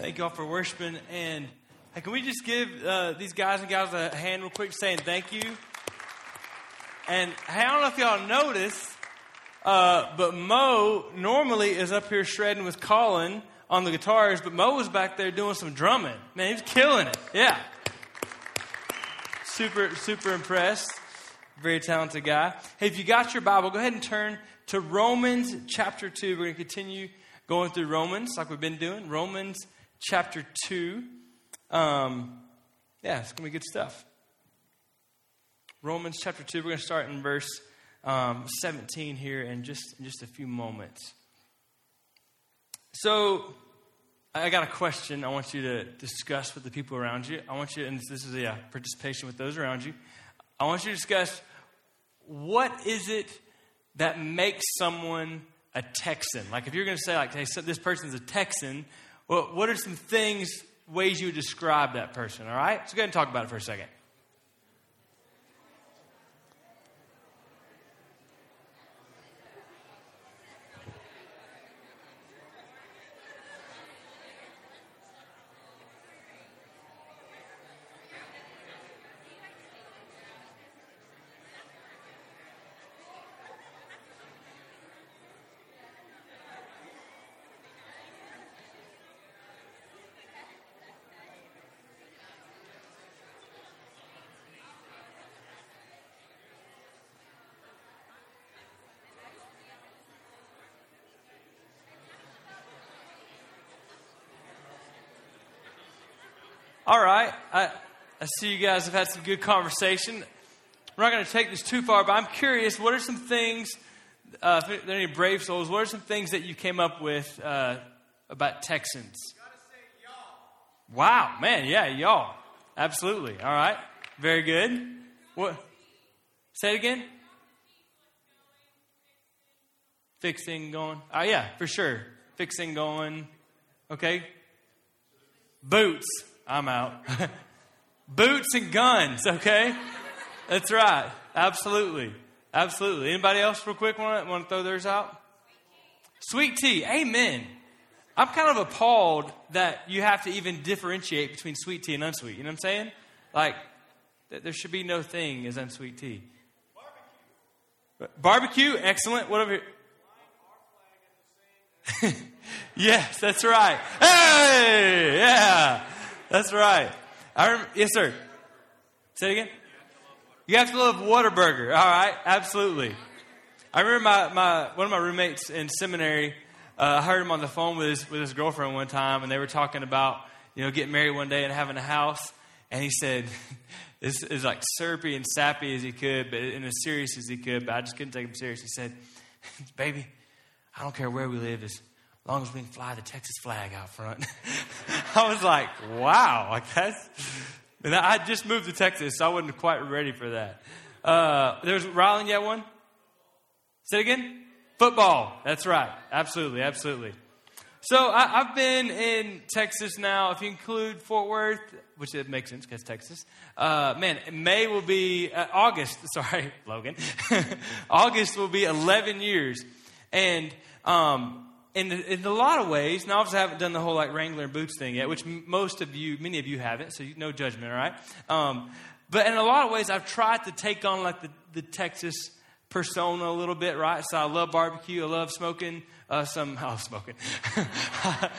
Thank y'all for worshiping. And hey, can we just give uh, these guys and gals a hand real quick saying thank you? And hey, I don't know if y'all noticed, uh, but Mo normally is up here shredding with Colin on the guitars, but Mo was back there doing some drumming. Man, he's killing it. Yeah. Super, super impressed. Very talented guy. Hey, if you got your Bible, go ahead and turn to Romans chapter 2. We're going to continue going through Romans like we've been doing. Romans chapter 2. Um, yeah, it's going to be good stuff. Romans chapter 2, we're going to start in verse um, 17 here in just, in just a few moments. So, I got a question I want you to discuss with the people around you. I want you, and this is a yeah, participation with those around you. I want you to discuss what is it that makes someone a Texan? Like, if you're going to say, like, hey, so this person's a Texan, well, what are some things, ways you would describe that person, all right? So go ahead and talk about it for a second. All right. I, I see you guys have had some good conversation. We're not going to take this too far, but I'm curious what are some things, uh, if there are any brave souls, what are some things that you came up with uh, about Texans? Wow, man, yeah, y'all. Absolutely. All right. Very good. What? Say it again. Fixing, going. Oh, yeah, for sure. Fixing, going. Okay. Boots. I'm out. Boots and guns, okay? That's right. Absolutely. Absolutely. Anybody else, real quick, want to, want to throw theirs out? Sweet tea. Amen. I'm kind of appalled that you have to even differentiate between sweet tea and unsweet. You know what I'm saying? Like, there should be no thing as unsweet tea. Barbecue. Barbecue, excellent. Whatever. yes, that's right. Hey, yeah. That's right. I rem- yes, sir. Say it again. You have to love Whataburger. All right, absolutely. I remember my, my one of my roommates in seminary. Uh, I heard him on the phone with his with his girlfriend one time, and they were talking about you know getting married one day and having a house. And he said, "This is like syrupy and sappy as he could, but and as serious as he could." But I just couldn't take him serious. He said, "Baby, I don't care where we live. As long as we can fly the Texas flag out front. I was like, wow, like that's. And I just moved to Texas, so I wasn't quite ready for that. Uh, there's Rylan, you one? Say it again. Football. That's right. Absolutely, absolutely. So I, have been in Texas now. If you include Fort Worth, which it makes sense because Texas. Uh, man, May will be uh, August. Sorry, Logan. August will be 11 years, and um, in, in a lot of ways, now obviously I haven't done the whole like Wrangler and boots thing yet, which most of you, many of you haven't, so you, no judgment, all right? Um, but in a lot of ways, I've tried to take on like the, the Texas persona a little bit, right? So I love barbecue, I love smoking uh, some, oh, smoking. I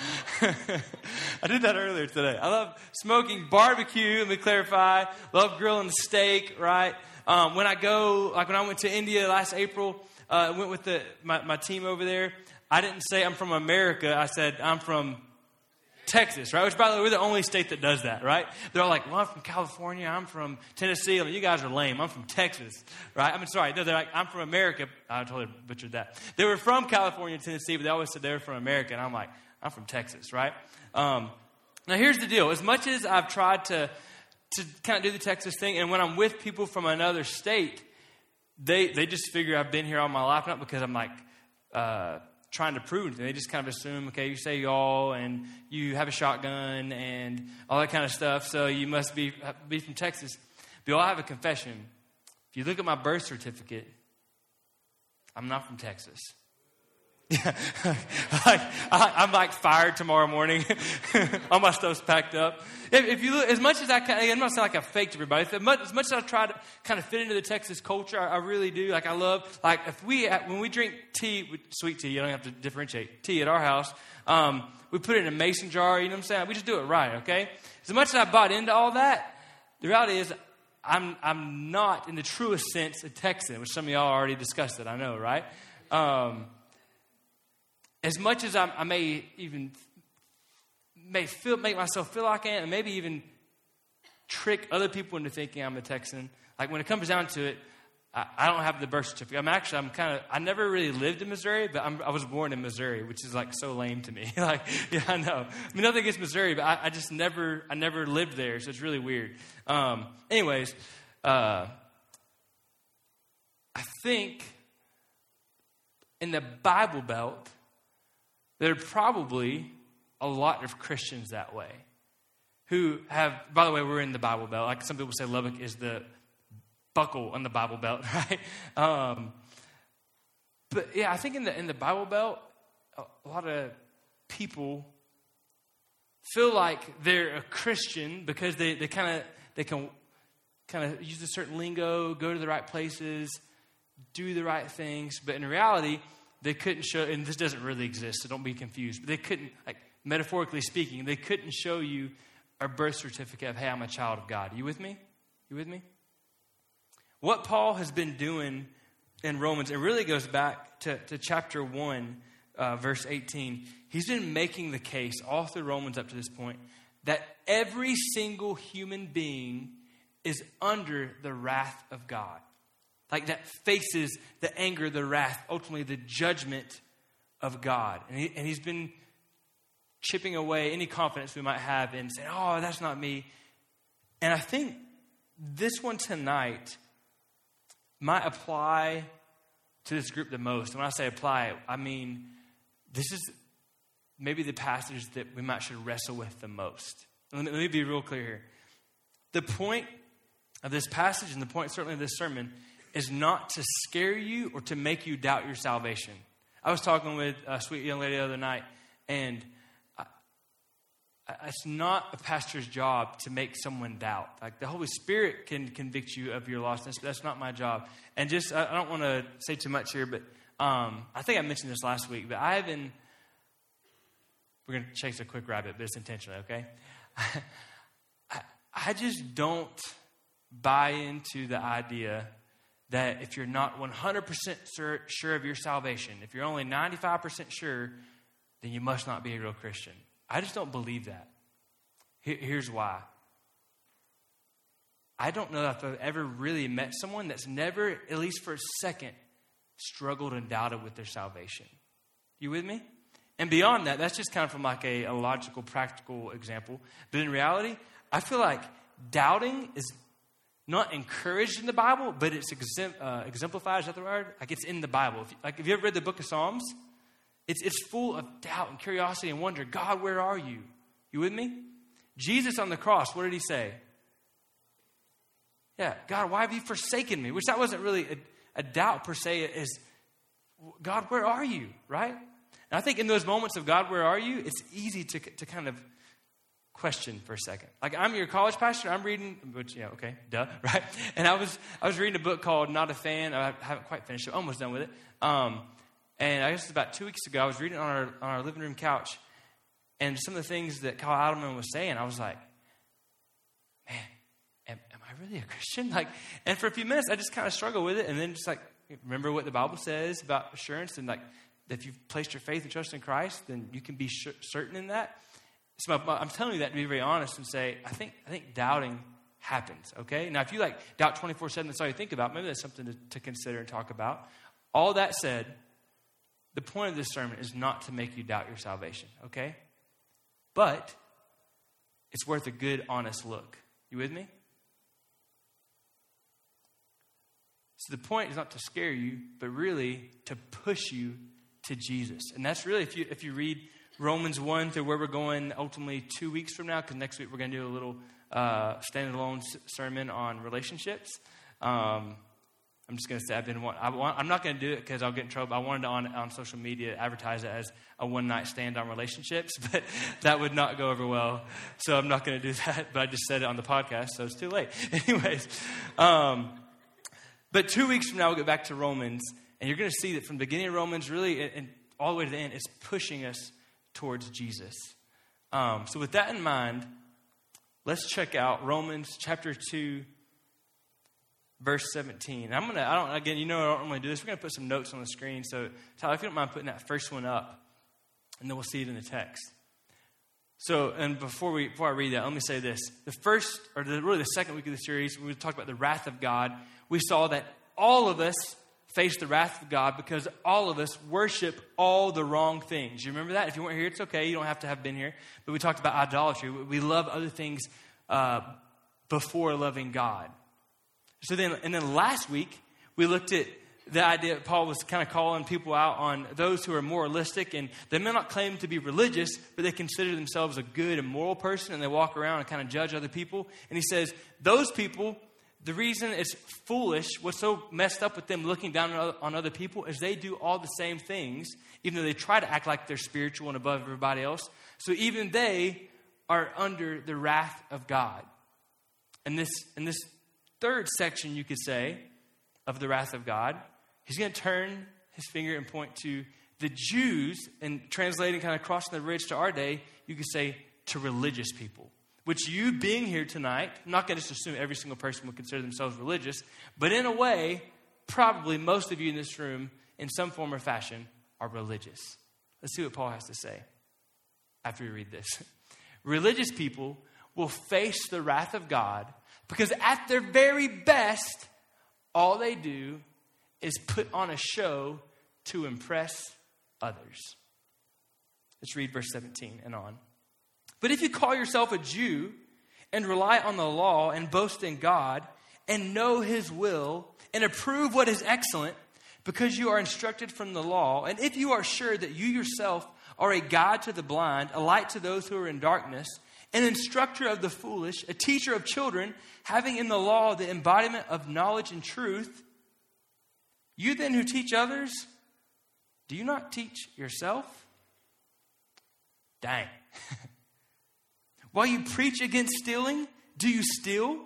did that earlier today. I love smoking barbecue, let me clarify. Love grilling steak, right? Um, when I go, like when I went to India last April, uh, I went with the, my, my team over there. I didn't say I'm from America. I said I'm from Texas, right? Which, by the way, we're the only state that does that, right? They're all like, well, I'm from California. I'm from Tennessee. I mean, you guys are lame. I'm from Texas, right? I mean, sorry. No, they're like, I'm from America. I totally butchered that. They were from California Tennessee, but they always said they were from America. And I'm like, I'm from Texas, right? Um, now, here's the deal. As much as I've tried to, to kind of do the Texas thing, and when I'm with people from another state, they, they just figure I've been here all my life, not because I'm like, uh, trying to prove anything. They just kind of assume, okay, you say y'all and you have a shotgun and all that kind of stuff, so you must be, be from Texas. But y'all have a confession. If you look at my birth certificate, I'm not from Texas. Yeah, like, I, am like fired tomorrow morning. All my stuff's packed up. If, if, you look, as much as I, I'm not saying like I faked everybody. As much, as much as I try to kind of fit into the Texas culture, I, I, really do. Like I love, like if we when we drink tea, sweet tea, you don't have to differentiate tea at our house. Um, we put it in a mason jar. You know what I'm saying? We just do it right. Okay. As much as I bought into all that, the reality is I'm I'm not in the truest sense a Texan, which some of y'all already discussed it. I know, right? Um, as much as I, I may even may feel, make myself feel like I am, and maybe even trick other people into thinking I'm a Texan. Like when it comes down to it, I, I don't have the birth certificate. I'm actually, I'm kind of, I never really lived in Missouri, but I'm, i was born in Missouri, which is like so lame to me. like, yeah, I know. I mean, nothing against Missouri, but I, I just never, I never lived there, so it's really weird. Um, anyways, uh, I think in the Bible Belt, there are probably a lot of Christians that way who have, by the way, we're in the Bible Belt. Like some people say, Lubbock is the buckle on the Bible Belt, right? Um, but yeah, I think in the in the Bible Belt, a, lot of people feel like they're a Christian because they, they kind of they can kind of use a certain lingo, go to the right places, do the right things, but in reality, they couldn't show, and this doesn't really exist, so don't be confused, but they couldn't, like, metaphorically speaking, they couldn't show you a birth certificate of, hey, I'm a child of God. Are You with me? You with me? What Paul has been doing in Romans, it really goes back to, to chapter 1, uh, verse 18. He's been making the case all through Romans up to this point that every single human being is under the wrath of God like that faces the anger, the wrath, ultimately the judgment of God. And, he, and he's been chipping away any confidence we might have in saying, oh, that's not me. And I think this one tonight might apply to this group the most. And when I say apply, I mean this is maybe the passage that we might should wrestle with the most. Let me, let me be real clear here. The point of this passage and the point certainly of this sermon is not to scare you or to make you doubt your salvation. I was talking with a sweet young lady the other night, and I, it's not a pastor's job to make someone doubt. Like the Holy Spirit can convict you of your lostness, but that's not my job. And just, I, I don't want to say too much here, but um, I think I mentioned this last week, but I have been, we're going to chase a quick rabbit, but it's intentionally, okay? I, I just don't buy into the idea that if you're not 100% sure of your salvation, if you're only 95% sure, then you must not be a real Christian. I just don't believe that. Here's why. I don't know if I've ever really met someone that's never, at least for a second, struggled and doubted with their salvation. You with me? And beyond that, that's just kind of from like a, a logical, practical example. But in reality, I feel like doubting is not encouraged in the Bible, but it's exempl- uh, exemplified. Is that the word? Like it's in the Bible. If, like, have you ever read the book of Psalms? It's, it's full of doubt and curiosity and wonder. God, where are you? You with me? Jesus on the cross, what did he say? Yeah, God, why have you forsaken me? Which that wasn't really a, a doubt per se, is God, where are you? Right? And I think in those moments of God, where are you? It's easy to, to kind of question for a second. Like I'm your college pastor, I'm reading, which yeah, okay, duh, right? And I was I was reading a book called Not a Fan. I haven't quite finished it, almost done with it. Um, and I guess about two weeks ago, I was reading on our on our living room couch, and some of the things that Kyle Idleman was saying, I was like, man, am, am I really a Christian? Like, and for a few minutes, I just kind of struggled with it, and then just like remember what the Bible says about assurance, and like if you've placed your faith and trust in Christ, then you can be certain in that. So I'm telling you that to be very honest and say, I think, I think doubting happens, okay? Now, if you like doubt 24 7, that's all you think about, maybe that's something to, to consider and talk about. All that said, the point of this sermon is not to make you doubt your salvation, okay? But it's worth a good, honest look. You with me? So the point is not to scare you, but really to push you to Jesus. And that's really, if you, if you read Romans 1 through where we're going ultimately two weeks from now, because next week we're going to do a little uh, standalone sermon on relationships. Um, I'm just going to say I've been. I want, I'm not going to do it because I'll get in trouble. I wanted to on on social media advertise it as a one night stand on relationships, but that would not go over well. So I'm not going to do that. But I just said it on the podcast, so it's too late. Anyways, um, but two weeks from now we'll get back to Romans, and you're going to see that from the beginning of Romans, really, and all the way to the end, it's pushing us towards Jesus. Um, so with that in mind, let's check out Romans chapter two verse 17. I'm gonna, I don't, again, you know, I don't normally do this. We're gonna put some notes on the screen. So, Tyler, if you don't mind putting that first one up, and then we'll see it in the text. So, and before we, before I read that, let me say this: the first, or the, really the second week of the series, we talked about the wrath of God. We saw that all of us face the wrath of God because all of us worship all the wrong things. You remember that? If you weren't here, it's okay. You don't have to have been here. But we talked about idolatry. We love other things uh, before loving God. So then, and then last week, we looked at the idea that Paul was kind of calling people out on those who are moralistic and they may not claim to be religious, but they consider themselves a good and moral person and they walk around and kind of judge other people. And he says, those people, the reason it's foolish, what's so messed up with them looking down on other people is they do all the same things, even though they try to act like they're spiritual and above everybody else. So even they are under the wrath of God. And this, and this third section, you could say, of the wrath of God, he's going to turn his finger and point to the Jews, and translating kind of crossing the bridge to our day, you could say to religious people. Which you being here tonight, I'm not going to just assume every single person would consider themselves religious, but in a way, probably most of you in this room, in some form or fashion, are religious. Let's see what Paul has to say after we read this. Religious people will face the wrath of God because at their very best, all they do is put on a show to impress others. Let's read verse 17 and on. But if you call yourself a Jew and rely on the law and boast in God and know his will and approve what is excellent because you are instructed from the law, and if you are sure that you yourself are a guide to the blind, a light to those who are in darkness, an instructor of the foolish, a teacher of children, having in the law the embodiment of knowledge and truth. You then who teach others, do you not teach yourself? Dang. While you preach against stealing, do you steal?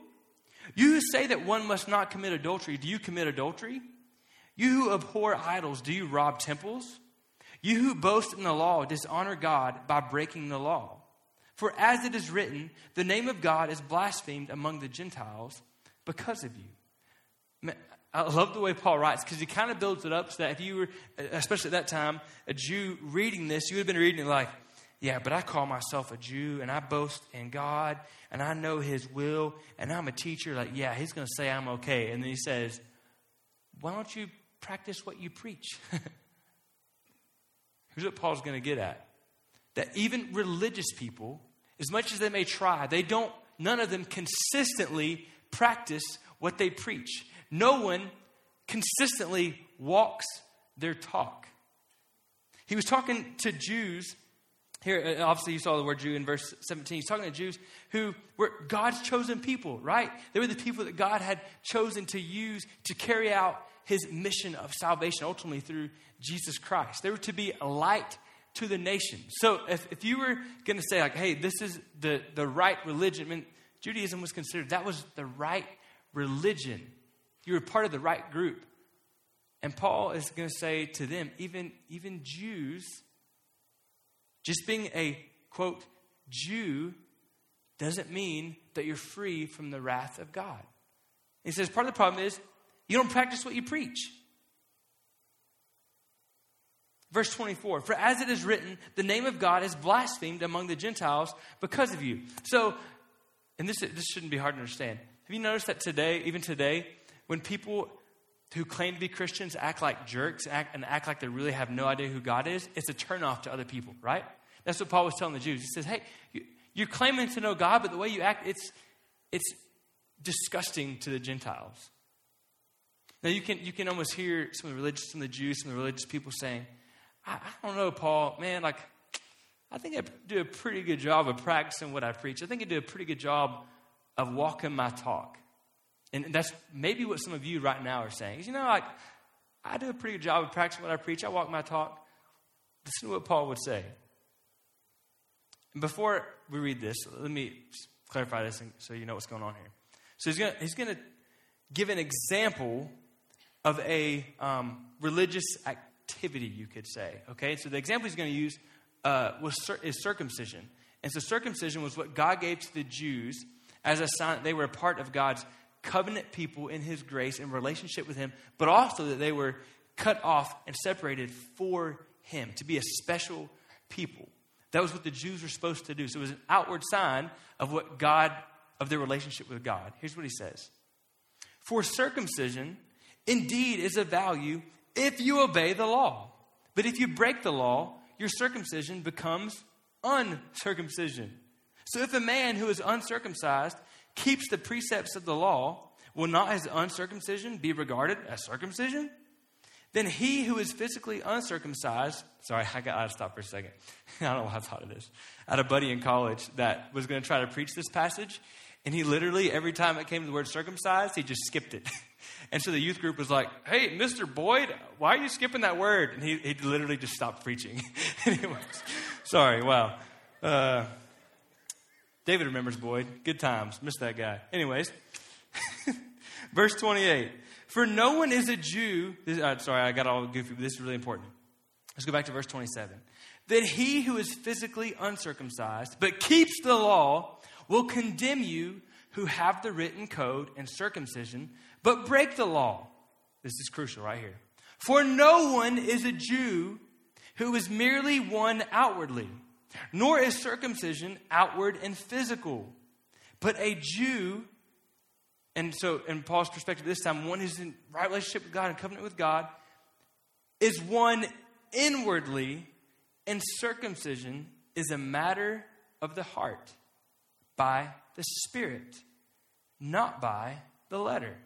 You who say that one must not commit adultery, do you commit adultery? You who abhor idols, do you rob temples? You who boast in the law, dishonor God by breaking the law. For as it is written, the name of God is blasphemed among the Gentiles because of you. I love the way Paul writes because he kind of builds it up so that if you were, especially at that time, a Jew reading this, you would have been reading it like, yeah, but I call myself a Jew and I boast in God and I know His will and I'm a teacher. Like, yeah, He's going to say I'm okay. And then He says, why don't you practice what you preach? Here's what Paul's going to get at that even religious people, as much as they may try, they don't, none of them consistently practice what they preach. No one consistently walks their talk. He was talking to Jews. Here, uh, obviously, you saw the word Jew in verse 17. He's talking to Jews who were God's chosen people, right? They were the people that God had chosen to use to carry out his mission of salvation ultimately through Jesus Christ. They were to be a light to the nation. So if, if you were going to say, like, hey, this is the, the right religion, I mean, Judaism was considered that was the right religion. You were part of the right group. And Paul is going to say to them, even, even Jews, just being a quote, Jew doesn't mean that you're free from the wrath of God. He says part of the problem is you don't practice what you preach. Verse 24, for as it is written, the name of God is blasphemed among the Gentiles because of you. So, and this, this shouldn't be hard to understand. Have you noticed that today, even today, when people who claim to be Christians act like jerks act, and act like they really have no idea who God is, it's a turnoff to other people, right? That's what Paul was telling the Jews. He says, hey, you're claiming to know God, but the way you act, it's, it's disgusting to the Gentiles. Now, you can, you can almost hear some of the religious, some of the Jews, some of the religious people saying, I, I don't know, Paul, man, like, I think I do a pretty good job of practicing what I preach. I think I do a pretty good job of walking my talk. And that's maybe what some of you right now are saying. Is, you know, like, I do a pretty good job of practicing what I preach. I walk my talk. Listen to what Paul would say. And before we read this, let me clarify this so you know what's going on here. So he's going he's to give an example of a um, religious activity, you could say. Okay, so the example he's going to use uh, was is circumcision, and so circumcision was what God gave to the Jews as a sign that they were a part of God's covenant people in His grace and relationship with Him, but also that they were cut off and separated for Him to be a special people. That was what the Jews were supposed to do. So it was an outward sign of what God, of their relationship with God. Here's what He says For circumcision indeed is of value if you obey the law. But if you break the law, your circumcision becomes uncircumcision. So if a man who is uncircumcised keeps the precepts of the law, will not his uncircumcision be regarded as circumcision? Then he who is physically uncircumcised, sorry, I got to stop for a second. I don't know I thought of this. I had a buddy in college that was going to try to preach this passage, and he literally, every time it came to the word circumcised, he just skipped it. And so the youth group was like, hey, Mr. Boyd, why are you skipping that word? And he, he literally just stopped preaching. Anyways, sorry, wow. Uh, David remembers Boyd. Good times. Missed that guy. Anyways, verse 28. For no one is a Jew. This, uh, sorry, I got all goofy, but this is really important. Let's go back to verse 27. That he who is physically uncircumcised, but keeps the law, will condemn you who have the written code and circumcision, but break the law. This is crucial right here. For no one is a Jew who is merely one outwardly nor is circumcision outward and physical, but a Jew. And so, in Paul's perspective, this time, one who's in right relationship with God and covenant with God is one inwardly, and circumcision is a matter of the heart by the Spirit, not by the letter.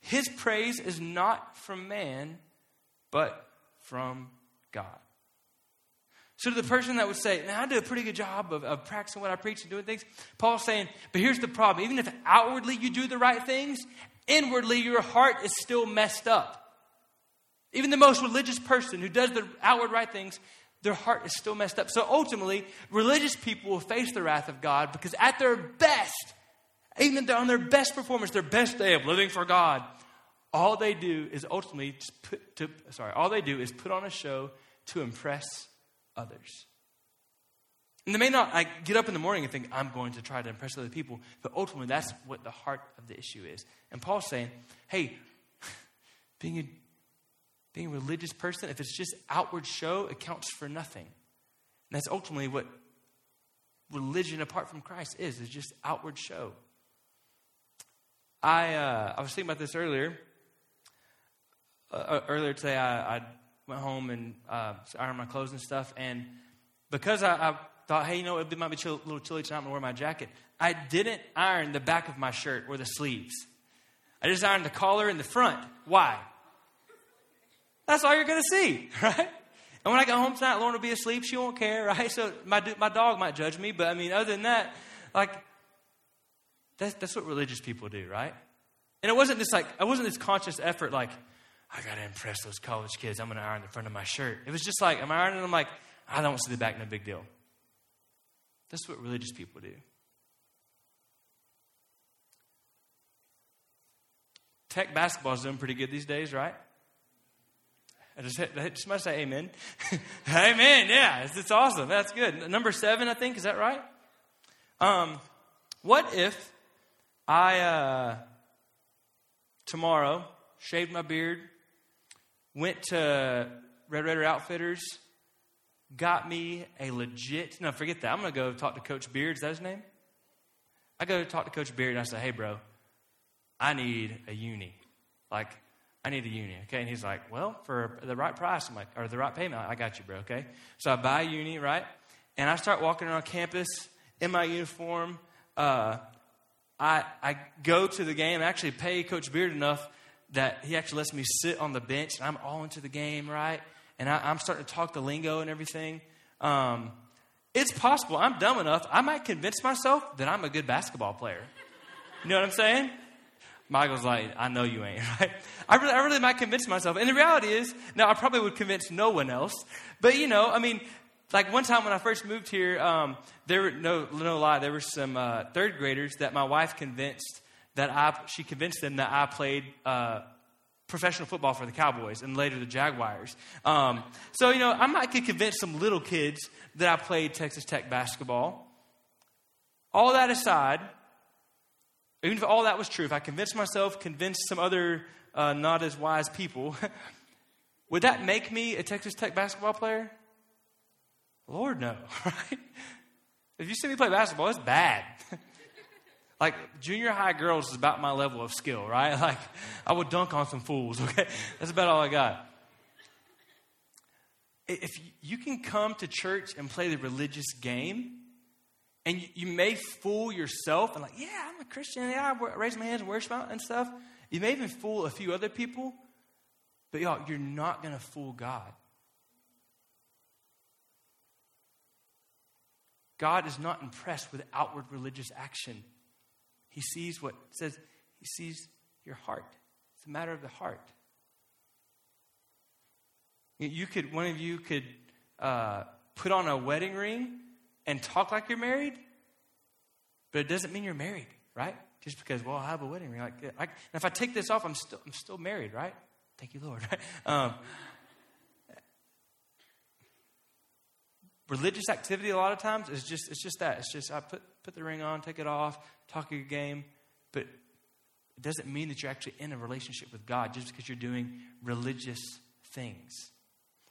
His praise is not from man, but from God. So, to the person that would say, Man, I do a pretty good job of, of practicing what I preach and doing things, Paul's saying, but here's the problem. Even if outwardly you do the right things, inwardly your heart is still messed up. Even the most religious person who does the outward right things, their heart is still messed up. So ultimately, religious people will face the wrath of God because at their best, even on their best performance, their best day of living for God, all they do is ultimately put to, sorry, all they do is put on a show to impress others. And they may not I get up in the morning and think, I'm going to try to impress other people, but ultimately that's what the heart of the issue is. And Paul's saying, hey, being a, being a religious person, if it's just outward show, it counts for nothing. And that's ultimately what religion apart from Christ is, is just outward show. I, uh, I was thinking about this earlier. Uh, earlier today, I, I went home and uh, ironed my clothes and stuff. And because I, I thought, hey, you know, it might be chill, a little chilly tonight, I'm to wear my jacket, I didn't iron the back of my shirt or the sleeves. I just ironed the collar and the front. Why? That's all you're to see, right? And when I get home tonight, Lauren will be asleep. She won't care, right? So my, my dog might judge me, but I mean, other than that, like, that's, that's what religious people do, right? And it wasn't this like, it wasn't this conscious effort like, I got to impress those college kids. I'm going to iron the front of my shirt. It was just like, am I'm ironing. I'm like, I don't see the back, no big deal. That's what religious people do. Tech basketball is doing pretty good these days, right? I just hit, somebody say amen. amen. Yeah, it's, it's, awesome. That's good. Number seven, I think, is that right? Um, what if I uh, tomorrow shaved my beard, went to Red Raider Outfitters, got me a legit. No, forget that. I'm going to go talk to Coach Beard. Is that his name? I go talk to Coach Beard and I say, hey, bro, I need a uni. Like, I need a uni, okay? And he's like, well, for the right price, I'm like, or the right payment, I got you, bro, okay? So I buy a uni, right? And I start walking around campus in my uniform. Uh, I, I go to the game, I actually pay Coach Beard enough that he actually lets me sit on the bench and I'm all into the game, right? And I, am starting to talk the lingo and everything. Um, it's possible I'm dumb enough. I might convince myself that I'm a good basketball player. You know what I'm saying? Michael's like, I know you ain't, right? I really, I really might convince myself. And the reality is, now I probably would convince no one else. But, you know, I mean, like one time when I first moved here, um, there were, no, no lie, there were some uh, third graders that my wife convinced that I, she convinced them that I played uh, professional football for the Cowboys and later the Jaguars. Um, so, you know, I might could convince some little kids that I played Texas Tech basketball. All that aside, even if all that was true, if I convinced myself, convinced some other uh, not as wise people, would that make me a Texas Tech basketball player? Lord, no, right? If you see me play basketball, it's bad. like junior high girls is about my level of skill, right? Like I would dunk on some fools, okay? That's about all I got. If you can come to church and play the religious game, and you, may fool yourself and like, yeah, I'm a Christian, yeah, I raise my hands and worship and stuff. You may even fool a few other people, but y'all, you're not going to fool God. God is not impressed with outward religious action. He sees what says, He sees your heart. It's a matter of the heart. You could, one of you could uh, put on a wedding ring and talk like you're married, but it doesn't mean you're married, right? Just because, well, I have a wedding ring. Like, I, if I take this off, I'm still, I'm still married, right? Thank you, Lord. um, religious activity a lot of times is just it's just that it's just i put put the ring on take it off talk your game but it doesn't mean that you're actually in a relationship with god just because you're doing religious things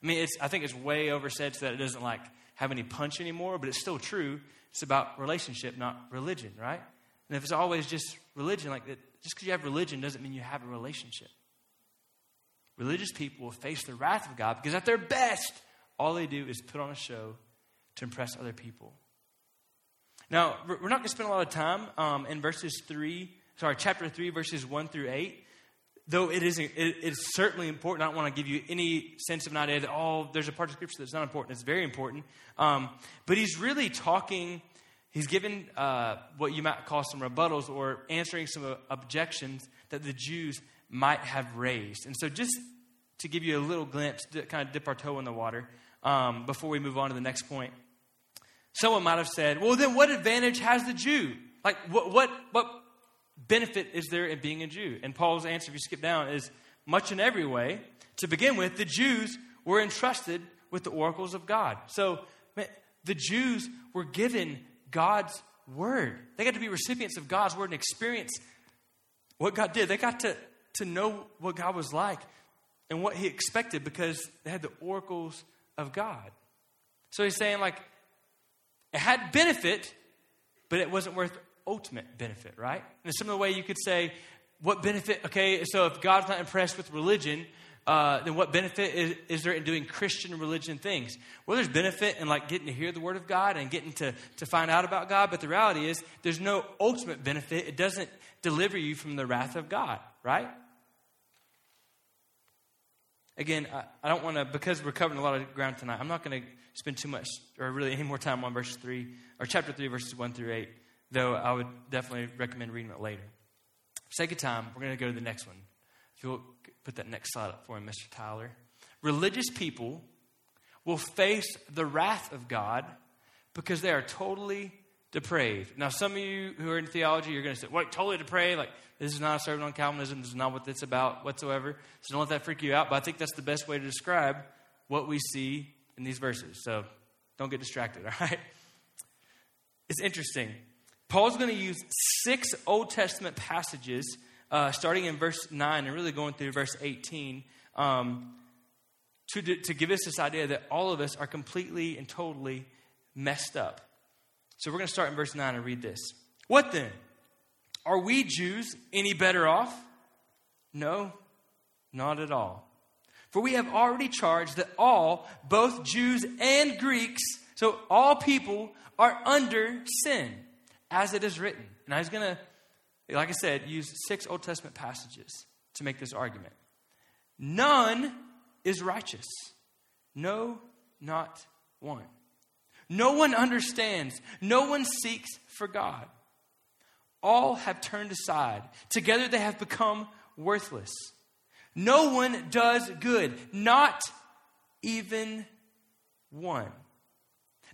i mean i think it's way oversaid so that it doesn't like have any punch anymore, but it's still true. It's about relationship, not religion, right? And if it's always just religion, like that, just because you have religion doesn't mean you have a relationship. Religious people will face the wrath of God because at their best, all they do is put on a show to impress other people. Now, we're not going to spend a lot of time um, in verses 3, sorry, chapter 3, verses 1 through 8 though it is, it is certainly important, I don't want to give you any sense of an idea that, oh, there's a part of Scripture that's not important. It's very important. Um, but he's really talking, he's given uh, what you might call some rebuttals or answering some objections that the Jews might have raised. And so, just to give you a little glimpse, to kind of dip our toe in the water um, before we move on to the next point, someone might have said, well, then what advantage has the Jew? Like, what, what, what benefit is there in being a Jew? And Paul's answer, if you skip down, is much in every way. To begin with, the Jews were entrusted with the oracles of God. So man, the Jews were given God's word. They got to be recipients of God's word and experience what God did. They got to, to know what God was like and what He expected because they had the oracles of God. So he's saying, like, it had benefit, but it wasn't worth ultimate benefit, right? In a similar way, you could say, what benefit, okay, so if God's not impressed with religion, uh, then what benefit is, is, there in doing Christian religion things? Well, there's benefit in like getting to hear the word of God and getting to, to find out about God, but the reality is there's no ultimate benefit. It doesn't deliver you from the wrath of God, right? Again, I, I don't want to, because we're covering a lot of ground tonight, I'm not going to spend too much or really any more time on verse 3 or chapter 3, verses 1 through 8 though I would definitely recommend reading it later. For sake of time, we're going to go to the next one. If you'll put that next slide up for me, Mr. Tyler. Religious people will face the wrath of God because they are totally depraved. Now, some of you who are in theology, you're going to say, "What? Totally depraved? Like this is not a sermon on Calvinism. This is not what it's about whatsoever." So don't let that freak you out. But I think that's the best way to describe what we see in these verses. So don't get distracted. All right. It's interesting. Paul's going to use six Old Testament passages, uh, starting in verse 9 and really going through verse 18, um, to, to give us this idea that all of us are completely and totally messed up. So we're going to start in verse 9 and read this. What then? Are we Jews any better off? No, not at all. For we have already charged that all, both Jews and Greeks, so all people, are under sin as it is written. And I was going to, like I said, use six Old Testament passages to make this argument. None is righteous. No, not one. No one understands. No one seeks for God. all have turned aside. Together they have become worthless. No one does good, not even one.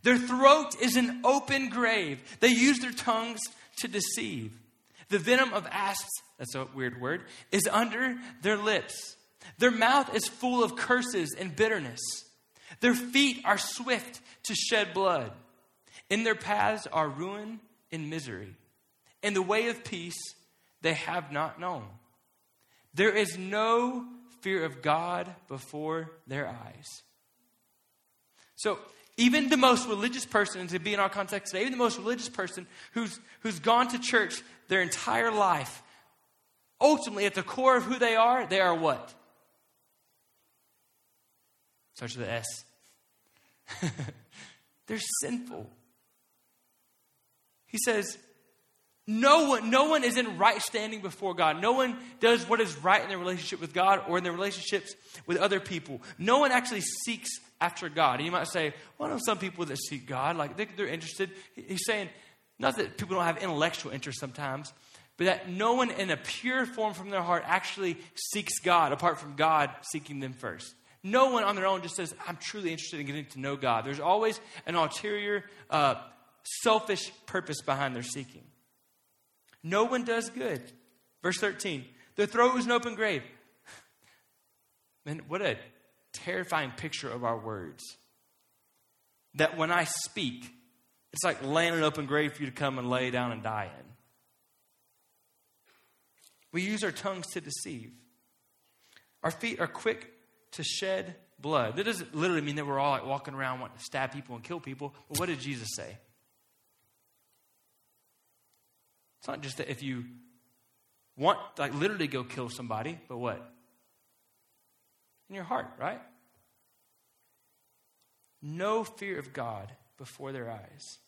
Their throat is an open grave. They use their tongues to deceive. The venom of asps, that's a weird word, is under their lips. Their mouth is full of curses and bitterness. Their feet are swift to shed blood. In their paths are ruin and misery. In the way of peace they have not known. There is no fear of God before their eyes. So, even the most religious person, to be in our context today, even the most religious person who's, who's gone to church their entire life, ultimately, at the core of who they are, they are what? Starts with S. They're sinful. He says, no one, no one is in right standing before God. No one does what is right in their relationship with God or in their relationships with other people. No one actually seeks after God. And you might say, well, I know some people that seek God, like they, they're interested. He's saying, not that people don't have intellectual interest sometimes, but that no one in a pure form from their heart actually seeks God apart from God seeking them first. No one on their own just says, I'm truly interested in getting to know God. There's always an ulterior, uh, selfish purpose behind their seeking. No one does good. Verse 13. Their throat was an open grave. Man, what a terrifying picture of our words. That when I speak, it's like laying an open grave for you to come and lay down and die in. We use our tongues to deceive. Our feet are quick to shed blood. That doesn't literally mean that we're all like walking around wanting to stab people and kill people. But what did Jesus say? It's not just that if you want, like, literally go kill somebody, but what? In your heart, right? No fear of God before their eyes.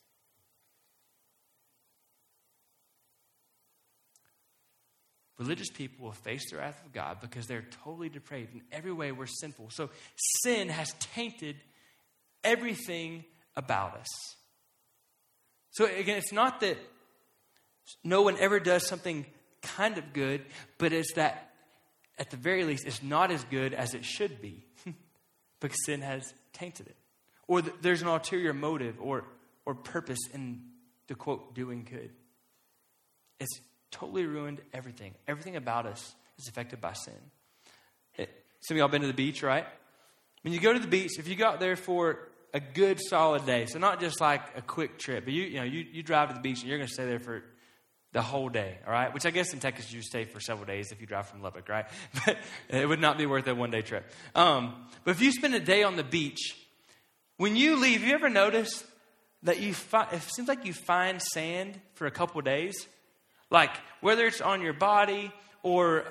Religious people will face the wrath of God because they're totally depraved. In every way, we're sinful. So sin has tainted everything about us. So again, it's not that no one ever does something kind of good, but it's that at the very least, it's not as good as it should be because sin has tainted it. Or th- there's an ulterior motive or, or purpose in the quote, doing good. It's totally ruined everything. Everything about us is affected by sin. It, some of y'all been to the beach, right? When you go to the beach, if you go out there for a good solid day, so not just like a quick trip, but you, you know, you, you drive to the beach and you're going to stay there for the whole day, all right? Which I guess in Texas you stay for several days if you drive from Lubbock, right? But it would not be worth a one day trip. Um, but if you spend a day on the beach, when you leave, you ever notice that you find, it seems like you find sand for a couple days? Like whether it's on your body or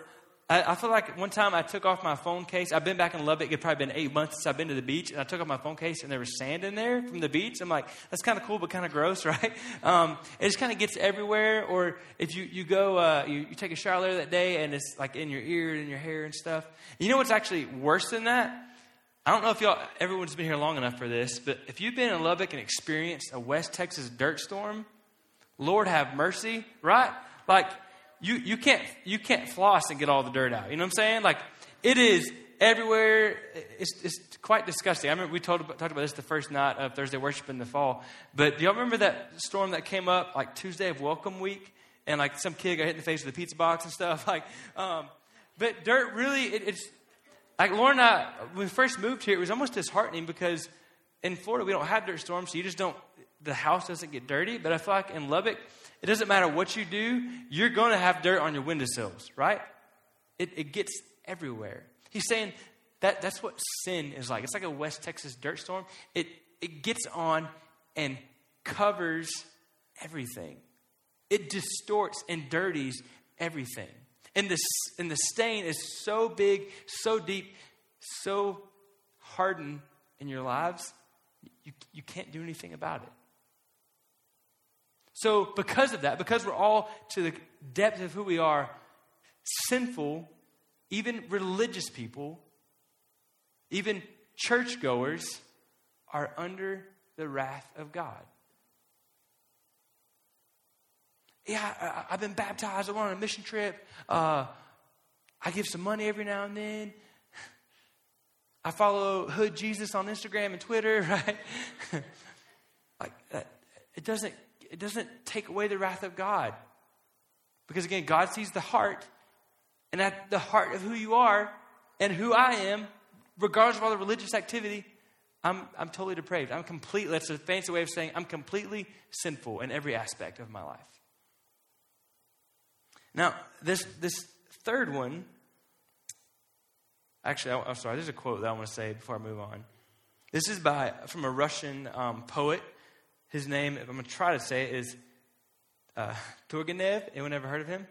I, I, feel like one time I took off my phone case. I've been back in Lubbock. It's probably been eight months since I've been to the beach, and I took off my phone case, and there was sand in there from the beach. I'm like, that's kind of cool, but kind of gross, right? Um, it just kind of gets everywhere. Or if you you go, uh, you, you take a shower there that day, and it's like in your ear and in your hair and stuff. You know what's actually worse than that? I don't know if y'all, everyone's been here long enough for this, but if you've been in Lubbock and experienced a West Texas dirt storm, Lord have mercy, right? Like you, you, can't, you can't floss and get all the dirt out. You know what I'm saying? Like, it is everywhere. It's, it's quite disgusting. I remember we told, talked about this the first night of Thursday worship in the fall. But do y'all remember that storm that came up like Tuesday of Welcome Week? And like some kid got hit in the face with a pizza box and stuff. Like, um, but dirt really, it, it's like Lauren and I, when we first moved here, it was almost disheartening because in Florida we don't have dirt storms, so you just don't, the house doesn't get dirty. But I feel like in Lubbock, it doesn't matter what you do, you're going to have dirt on your windowsills, right? It, it gets everywhere. He's saying that that's what sin is like. It's like a West Texas dirt storm. It, it gets on and covers everything, it distorts and dirties everything. And the, and the stain is so big, so deep, so hardened in your lives, you, you can't do anything about it. So, because of that, because we're all to the depth of who we are, sinful, even religious people, even churchgoers, are under the wrath of God. yeah, I, have been baptized. I went on a mission trip. Uh, I give some money every now and then. I follow Hood Jesus on Instagram and Twitter, right? like that, it doesn't it doesn't take away the wrath of God. Because again, God sees the heart, and at the heart of who you are and who I am, regardless of all the religious activity, I'm, I'm totally depraved. I'm completely, that's a fancy way of saying I'm completely sinful in every aspect of my life. Now, this, this third one, actually, I, am sorry, there's a quote that I want to say before I move on. This is by, from a Russian um, poet. His name, if I'm going to try to say it, is uh, Turgenev. Anyone ever heard of him?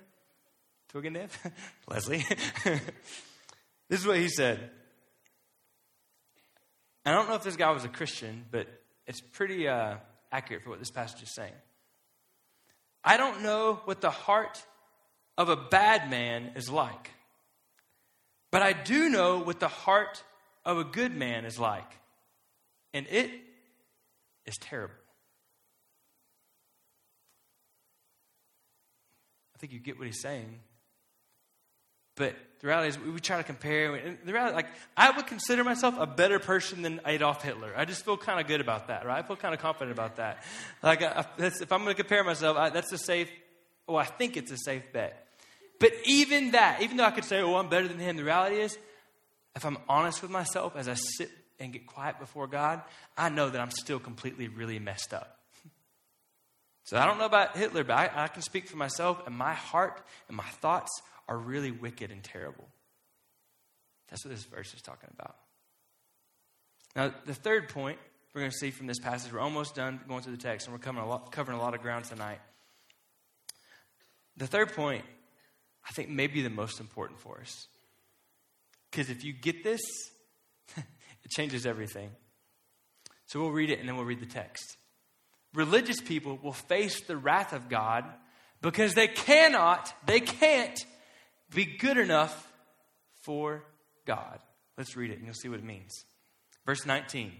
Turgenev? Leslie. this is what he said. I don't know if this guy was a Christian, but it's pretty uh, accurate for what this passage is saying. I don't know what the heart of a bad man is like. But I do know what the heart of a good man is like. And it is terrible. I think you get what he's saying. But the reality is, we try to compare. And the reality, like, I would consider myself a better person than Adolf Hitler. I just feel kind of good about that, right? I feel kind of confident about that. Like, I, if I'm going to compare myself, I, that's a safe. Well, I think it's a safe bet. But even that, even though I could say, oh, I'm better than him, the reality is, if I'm honest with myself as I sit and get quiet before God, I know that I'm still completely, really messed up. So I don't know about Hitler, but I, I can speak for myself, and my heart and my thoughts are really wicked and terrible. That's what this verse is talking about. Now, the third point we're going to see from this passage, we're almost done going through the text, and we're covering a lot, covering a lot of ground tonight. The third point I think may be the most important for us. Because if you get this, it changes everything. So we'll read it and then we'll read the text. Religious people will face the wrath of God because they cannot, they can't be good enough for God. Let's read it and you'll see what it means. Verse 19.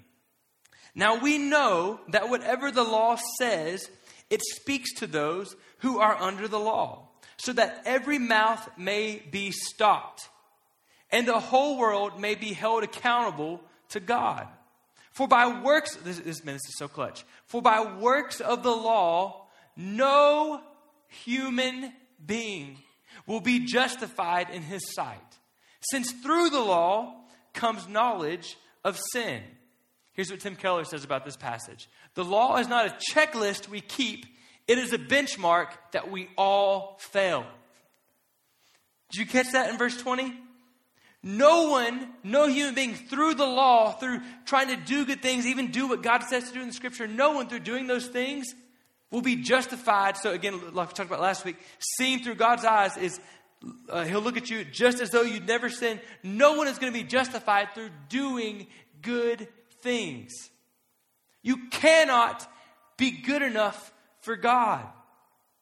Now we know that whatever the law says, it speaks to those who are under the law so that every mouth may be stopped and the whole world may be held accountable to God. For by works, this, this, man, this is so clutch. For by works of the law, no human being will be justified in his sight, since through the law comes knowledge of sin. Here's what Tim Keller says about this passage The law is not a checklist we keep it is a benchmark that we all fail. Did you catch that in verse 20? No one, no human being, through the law, through trying to do good things, even do what God says to do in the scripture, no one through doing those things will be justified. So, again, like we talked about last week, seeing through God's eyes is uh, He'll look at you just as though you'd never sinned. No one is going to be justified through doing good things. You cannot be good enough for God.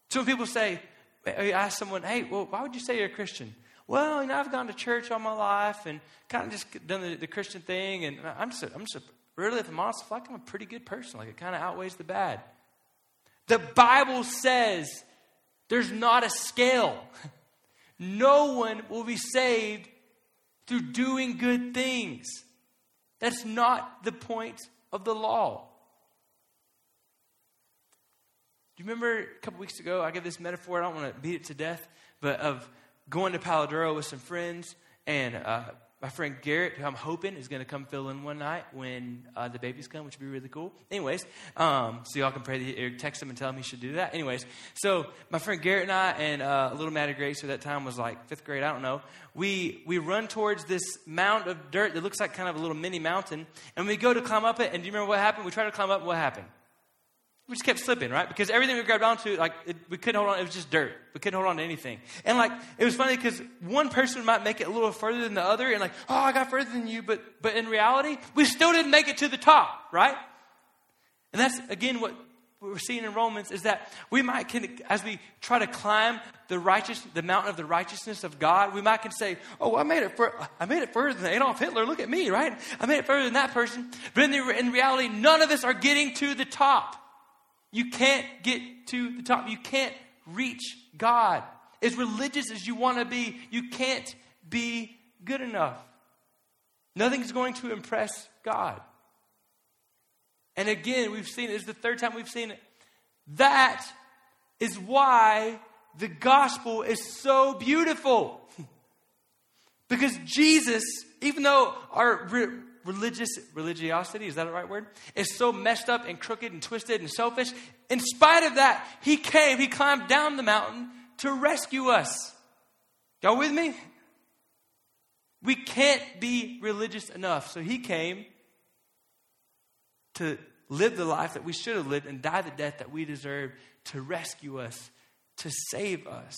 So when people say, ask someone, hey, well, why would you say you're a Christian? Well, you know, I've gone to church all my life and kind of just done the, the Christian thing, and I'm just, a, I'm just a, really, if I'm honest, I feel like I'm a pretty good person. Like it kind of outweighs the bad. The Bible says there's not a scale. No one will be saved through doing good things. That's not the point of the law. Do you remember a couple weeks ago, I gave this metaphor, I don't want to beat it to death, but of going to Palo Duro with some friends, and uh, my friend Garrett, who I'm hoping is going to come fill in one night when uh, the babies come, which would be really cool. Anyways, um, so y'all can pray, or text him and tell him he should do that. Anyways, so my friend Garrett and I, and uh, little Maddie Grace, who that time was like fifth grade, I don't know, we, we run towards this mound of dirt that looks like kind of a little mini mountain, and we go to climb up it, and do you remember what happened? We tried to climb up, what happened? We just kept slipping, right? Because everything we grabbed onto, like, it, we couldn't hold on. It was just dirt. We couldn't hold on to anything. And, like, it was funny because one person might make it a little further than the other, and, like, oh, I got further than you, but, but in reality, we still didn't make it to the top, right? And that's, again, what we're seeing in Romans is that we might, can, as we try to climb the righteous, the mountain of the righteousness of God, we might can say, "Oh, I made it. For, I made it further than Adolf Hitler. Look at me, right? I made it further than that person." But in, the, in reality, none of us are getting to the top. You can't get to the top. You can't reach God. As religious as you want to be, you can't be good enough. Nothing's going to impress God. And again, we've seen it. Is the third time we've seen it. That is why the gospel is so beautiful. because Jesus, even though our religious religiosity, is that the right word? Is so messed up and crooked and twisted and selfish, in spite of that, he came, he climbed down the mountain to rescue us. Y'all with me? We can't be religious enough. So he came to live the life that we should have lived and die the death that we deserve to rescue us, to save us.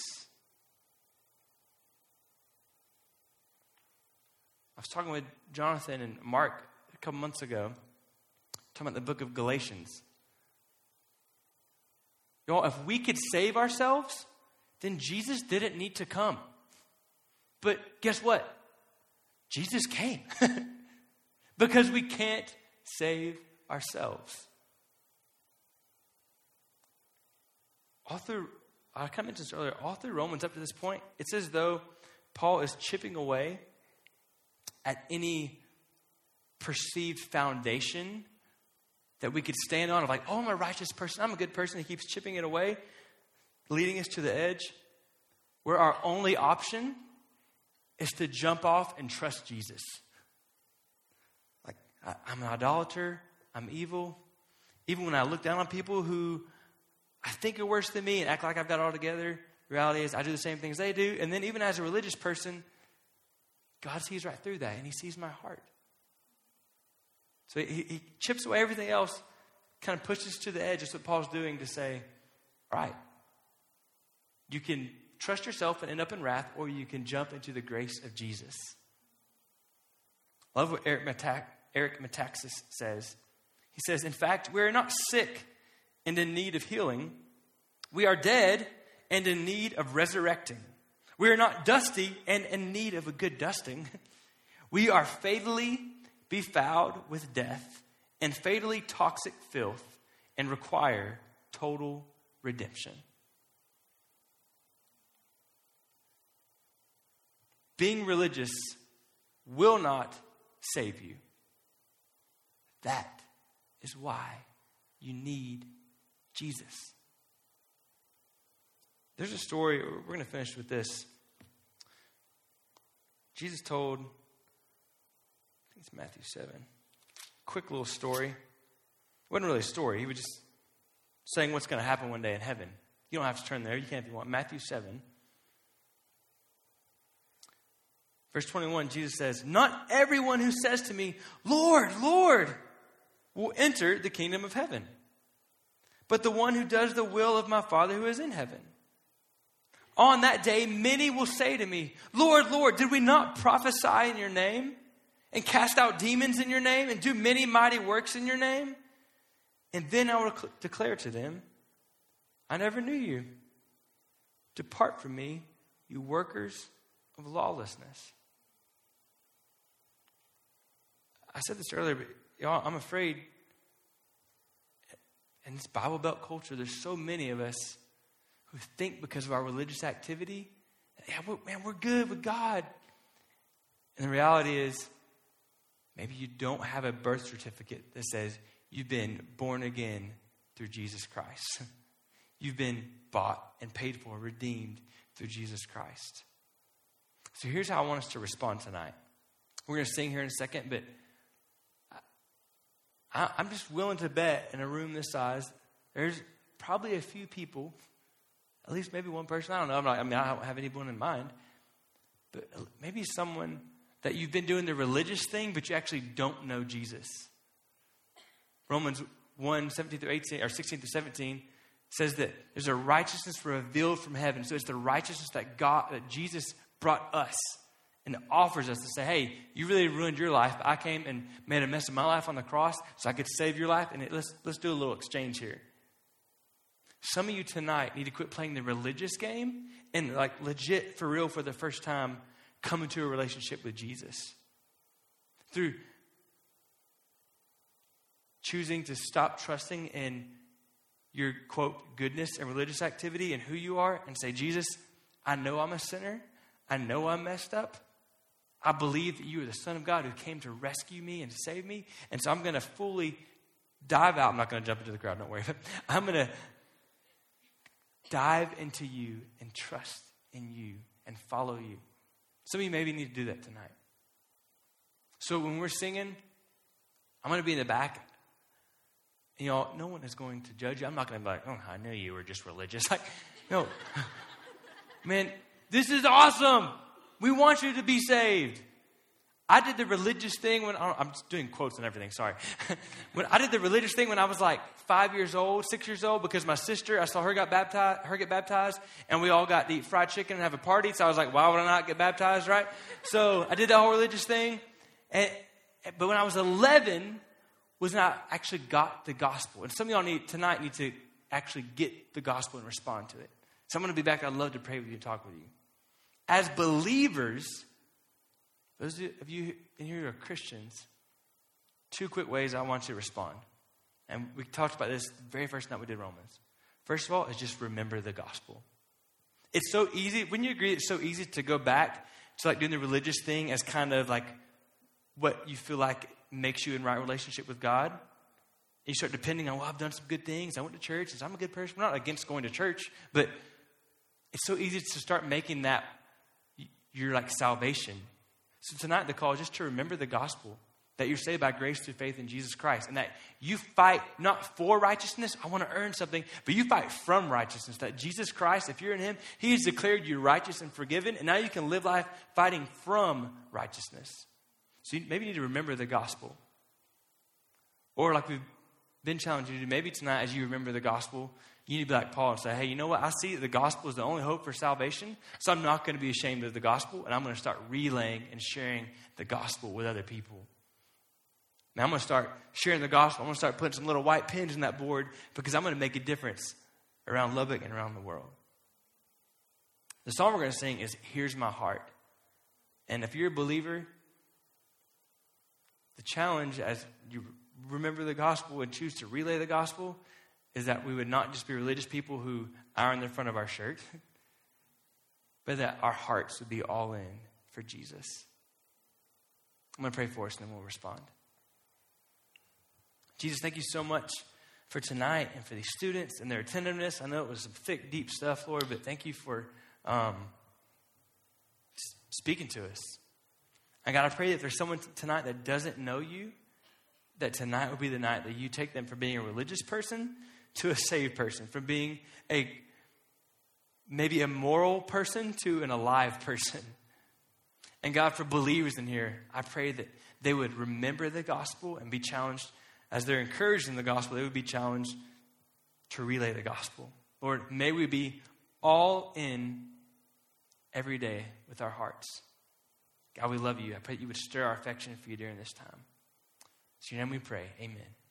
I was talking with Jonathan and Mark a couple months ago, talking about the book of Galatians. You know, if we could save ourselves, then Jesus didn't need to come. But guess what? Jesus came. because we can't save ourselves. Author, I kind of mentioned this earlier, through Romans up to this point, it's as though Paul is chipping away at any perceived foundation that we could stand on of like, oh, I'm a righteous person, I'm a good person. He keeps chipping it away, leading us to the edge where our only option is to jump off and trust Jesus. Like, I, I'm an idolater, I'm evil. Even when I look down on people who I think are worse than me and act like I've got it all together, reality is I do the same things they do. And then even as a religious person, God sees right through that and He sees my heart. So he, he chips away everything else, kind of pushes to the edge. That's what Paul's doing to say, all right, you can trust yourself and end up in wrath, or you can jump into the grace of Jesus. love what Eric, Eric Metaxas says. He says, In fact, we are not sick and in need of healing. We are dead and in need of resurrecting. We are not dusty and in need of a good dusting. We are fatally befouled with death and fatally toxic filth and require total redemption. Being religious will not save you. That is why you need Jesus. There's a story, we're going to finish with this. Jesus told, I think it's Matthew 7, quick little story. It wasn't really a story, he was just saying what's going to happen one day in heaven. You don't have to turn there, you can if you want. Matthew 7. Verse 21, Jesus says, Not everyone who says to me, Lord, Lord, will enter the kingdom of heaven, but the one who does the will of my Father who is in heaven. On that day, many will say to me, Lord, Lord, did we not prophesy in your name and cast out demons in your name and do many mighty works in your name? And then I will declare to them, I never knew you. Depart from me, you workers of lawlessness. I said this earlier, but y'all, I'm afraid in this Bible Belt culture, there's so many of us who think because of our religious activity, yeah, we're, man, we're good with God. And the reality is, maybe you don't have a birth certificate that says you've been born again through Jesus Christ. you've been bought and paid for, redeemed through Jesus Christ. So here's how I want us to respond tonight. We're going to sing here in a second, but I, I'm just willing to bet in a room this size, there's probably a few people, at least maybe one person. I don't know. Not, i mean, I don't have anyone in mind, but maybe someone that you've been doing the religious thing, but you actually don't know Jesus. Romans 1 17 through 18, or 16 through 17 says that there's a righteousness revealed from heaven. So it's the righteousness that God, that Jesus brought us and offers us to say, hey, you really ruined your life. I came and made a mess of my life on the cross so I could save your life. And it, let's, let's do a little exchange here. Some of you tonight need to quit playing the religious game and, like, legit, for real, for the first time, come into a relationship with Jesus. Through choosing to stop trusting in your quote goodness and religious activity and who you are and say, Jesus, I know I'm a sinner. I know I'm messed up. I believe that you are the Son of God who came to rescue me and save me. And so I'm going to fully dive out. I'm not going to jump into the crowd, don't worry. I'm going to dive into you and trust in you and follow you. Some of you maybe need to do that tonight. So when we're singing, I'm going to be in the back. You know, no one is going to judge you. I'm not going to be like, oh, I knew you were just religious. Like, no. Man, this is awesome. We want you to be saved. I did the religious thing when I'm doing quotes and everything. Sorry. when I did the religious thing when I was like five years old, six years old, because my sister, I saw her got baptized, her get baptized, and we all got to eat fried chicken and have a party. So I was like, why would I not get baptized, right? So I did that whole religious thing, and but when I was 11, was when I actually got the gospel. And some of y'all need tonight need to actually get the gospel and respond to it. So I'm going to be back. I'd love to pray with you and talk with you. As believers, those of you in here who are Christians, two quick ways I want you to respond. And we talked about this the very first night we did Romans. First of all, is just remember the gospel. It's so easy. Wouldn't you agree? It's so easy to go back to like doing the religious thing as kind of like what you feel like makes you in right relationship with God. You start depending on, well, I've done some good things. I went to church, so I'm a good person. We're not against going to church, but it's so easy to start making that your like salvation. So tonight the call is just to remember the gospel that you're saved by grace through faith in Jesus Christ, and that you fight not for righteousness, I want to earn something, but you fight from righteousness. That Jesus Christ, if you're in Him, He has declared you righteous and forgiven, and now you can live life fighting from righteousness. So maybe you need to remember the gospel. Or like we've been challenging you to, maybe tonight as you remember the gospel, you need to be like Paul and say, hey, you know what? I see that the gospel is the only hope for salvation, so I'm not going to be ashamed of the gospel, and I'm going to start relaying and sharing the gospel with other people. Now I'm going to start sharing the gospel. I'm going to start putting some little white pins in that board because I'm going to make a difference around Lubbock and around the world. The song we're going to sing is Here's My Heart. And if you're a believer, the challenge as you remember the gospel and choose to relay the gospel is that we would not just be religious people who iron the front of our shirt, but that our hearts would be all in for Jesus. I'm going to pray for us and then we'll respond. Jesus, thank you so much for tonight and for these students and their attentiveness. I know it was some thick, deep stuff, Lord, but thank you for um, speaking to us. And God, I pray that there's someone t- tonight that doesn't know you, that tonight will be the night that you take them from being a religious person to a saved person, from being a maybe a moral person to an alive person. And God, for believers in here, I pray that they would remember the gospel and be challenged as they're encouraged in the gospel, they would be challenged to relay the gospel. Lord, may we be all in every day with our hearts. God, we love you. I pray that you would stir our affection for you during this time. So, your name we pray. Amen.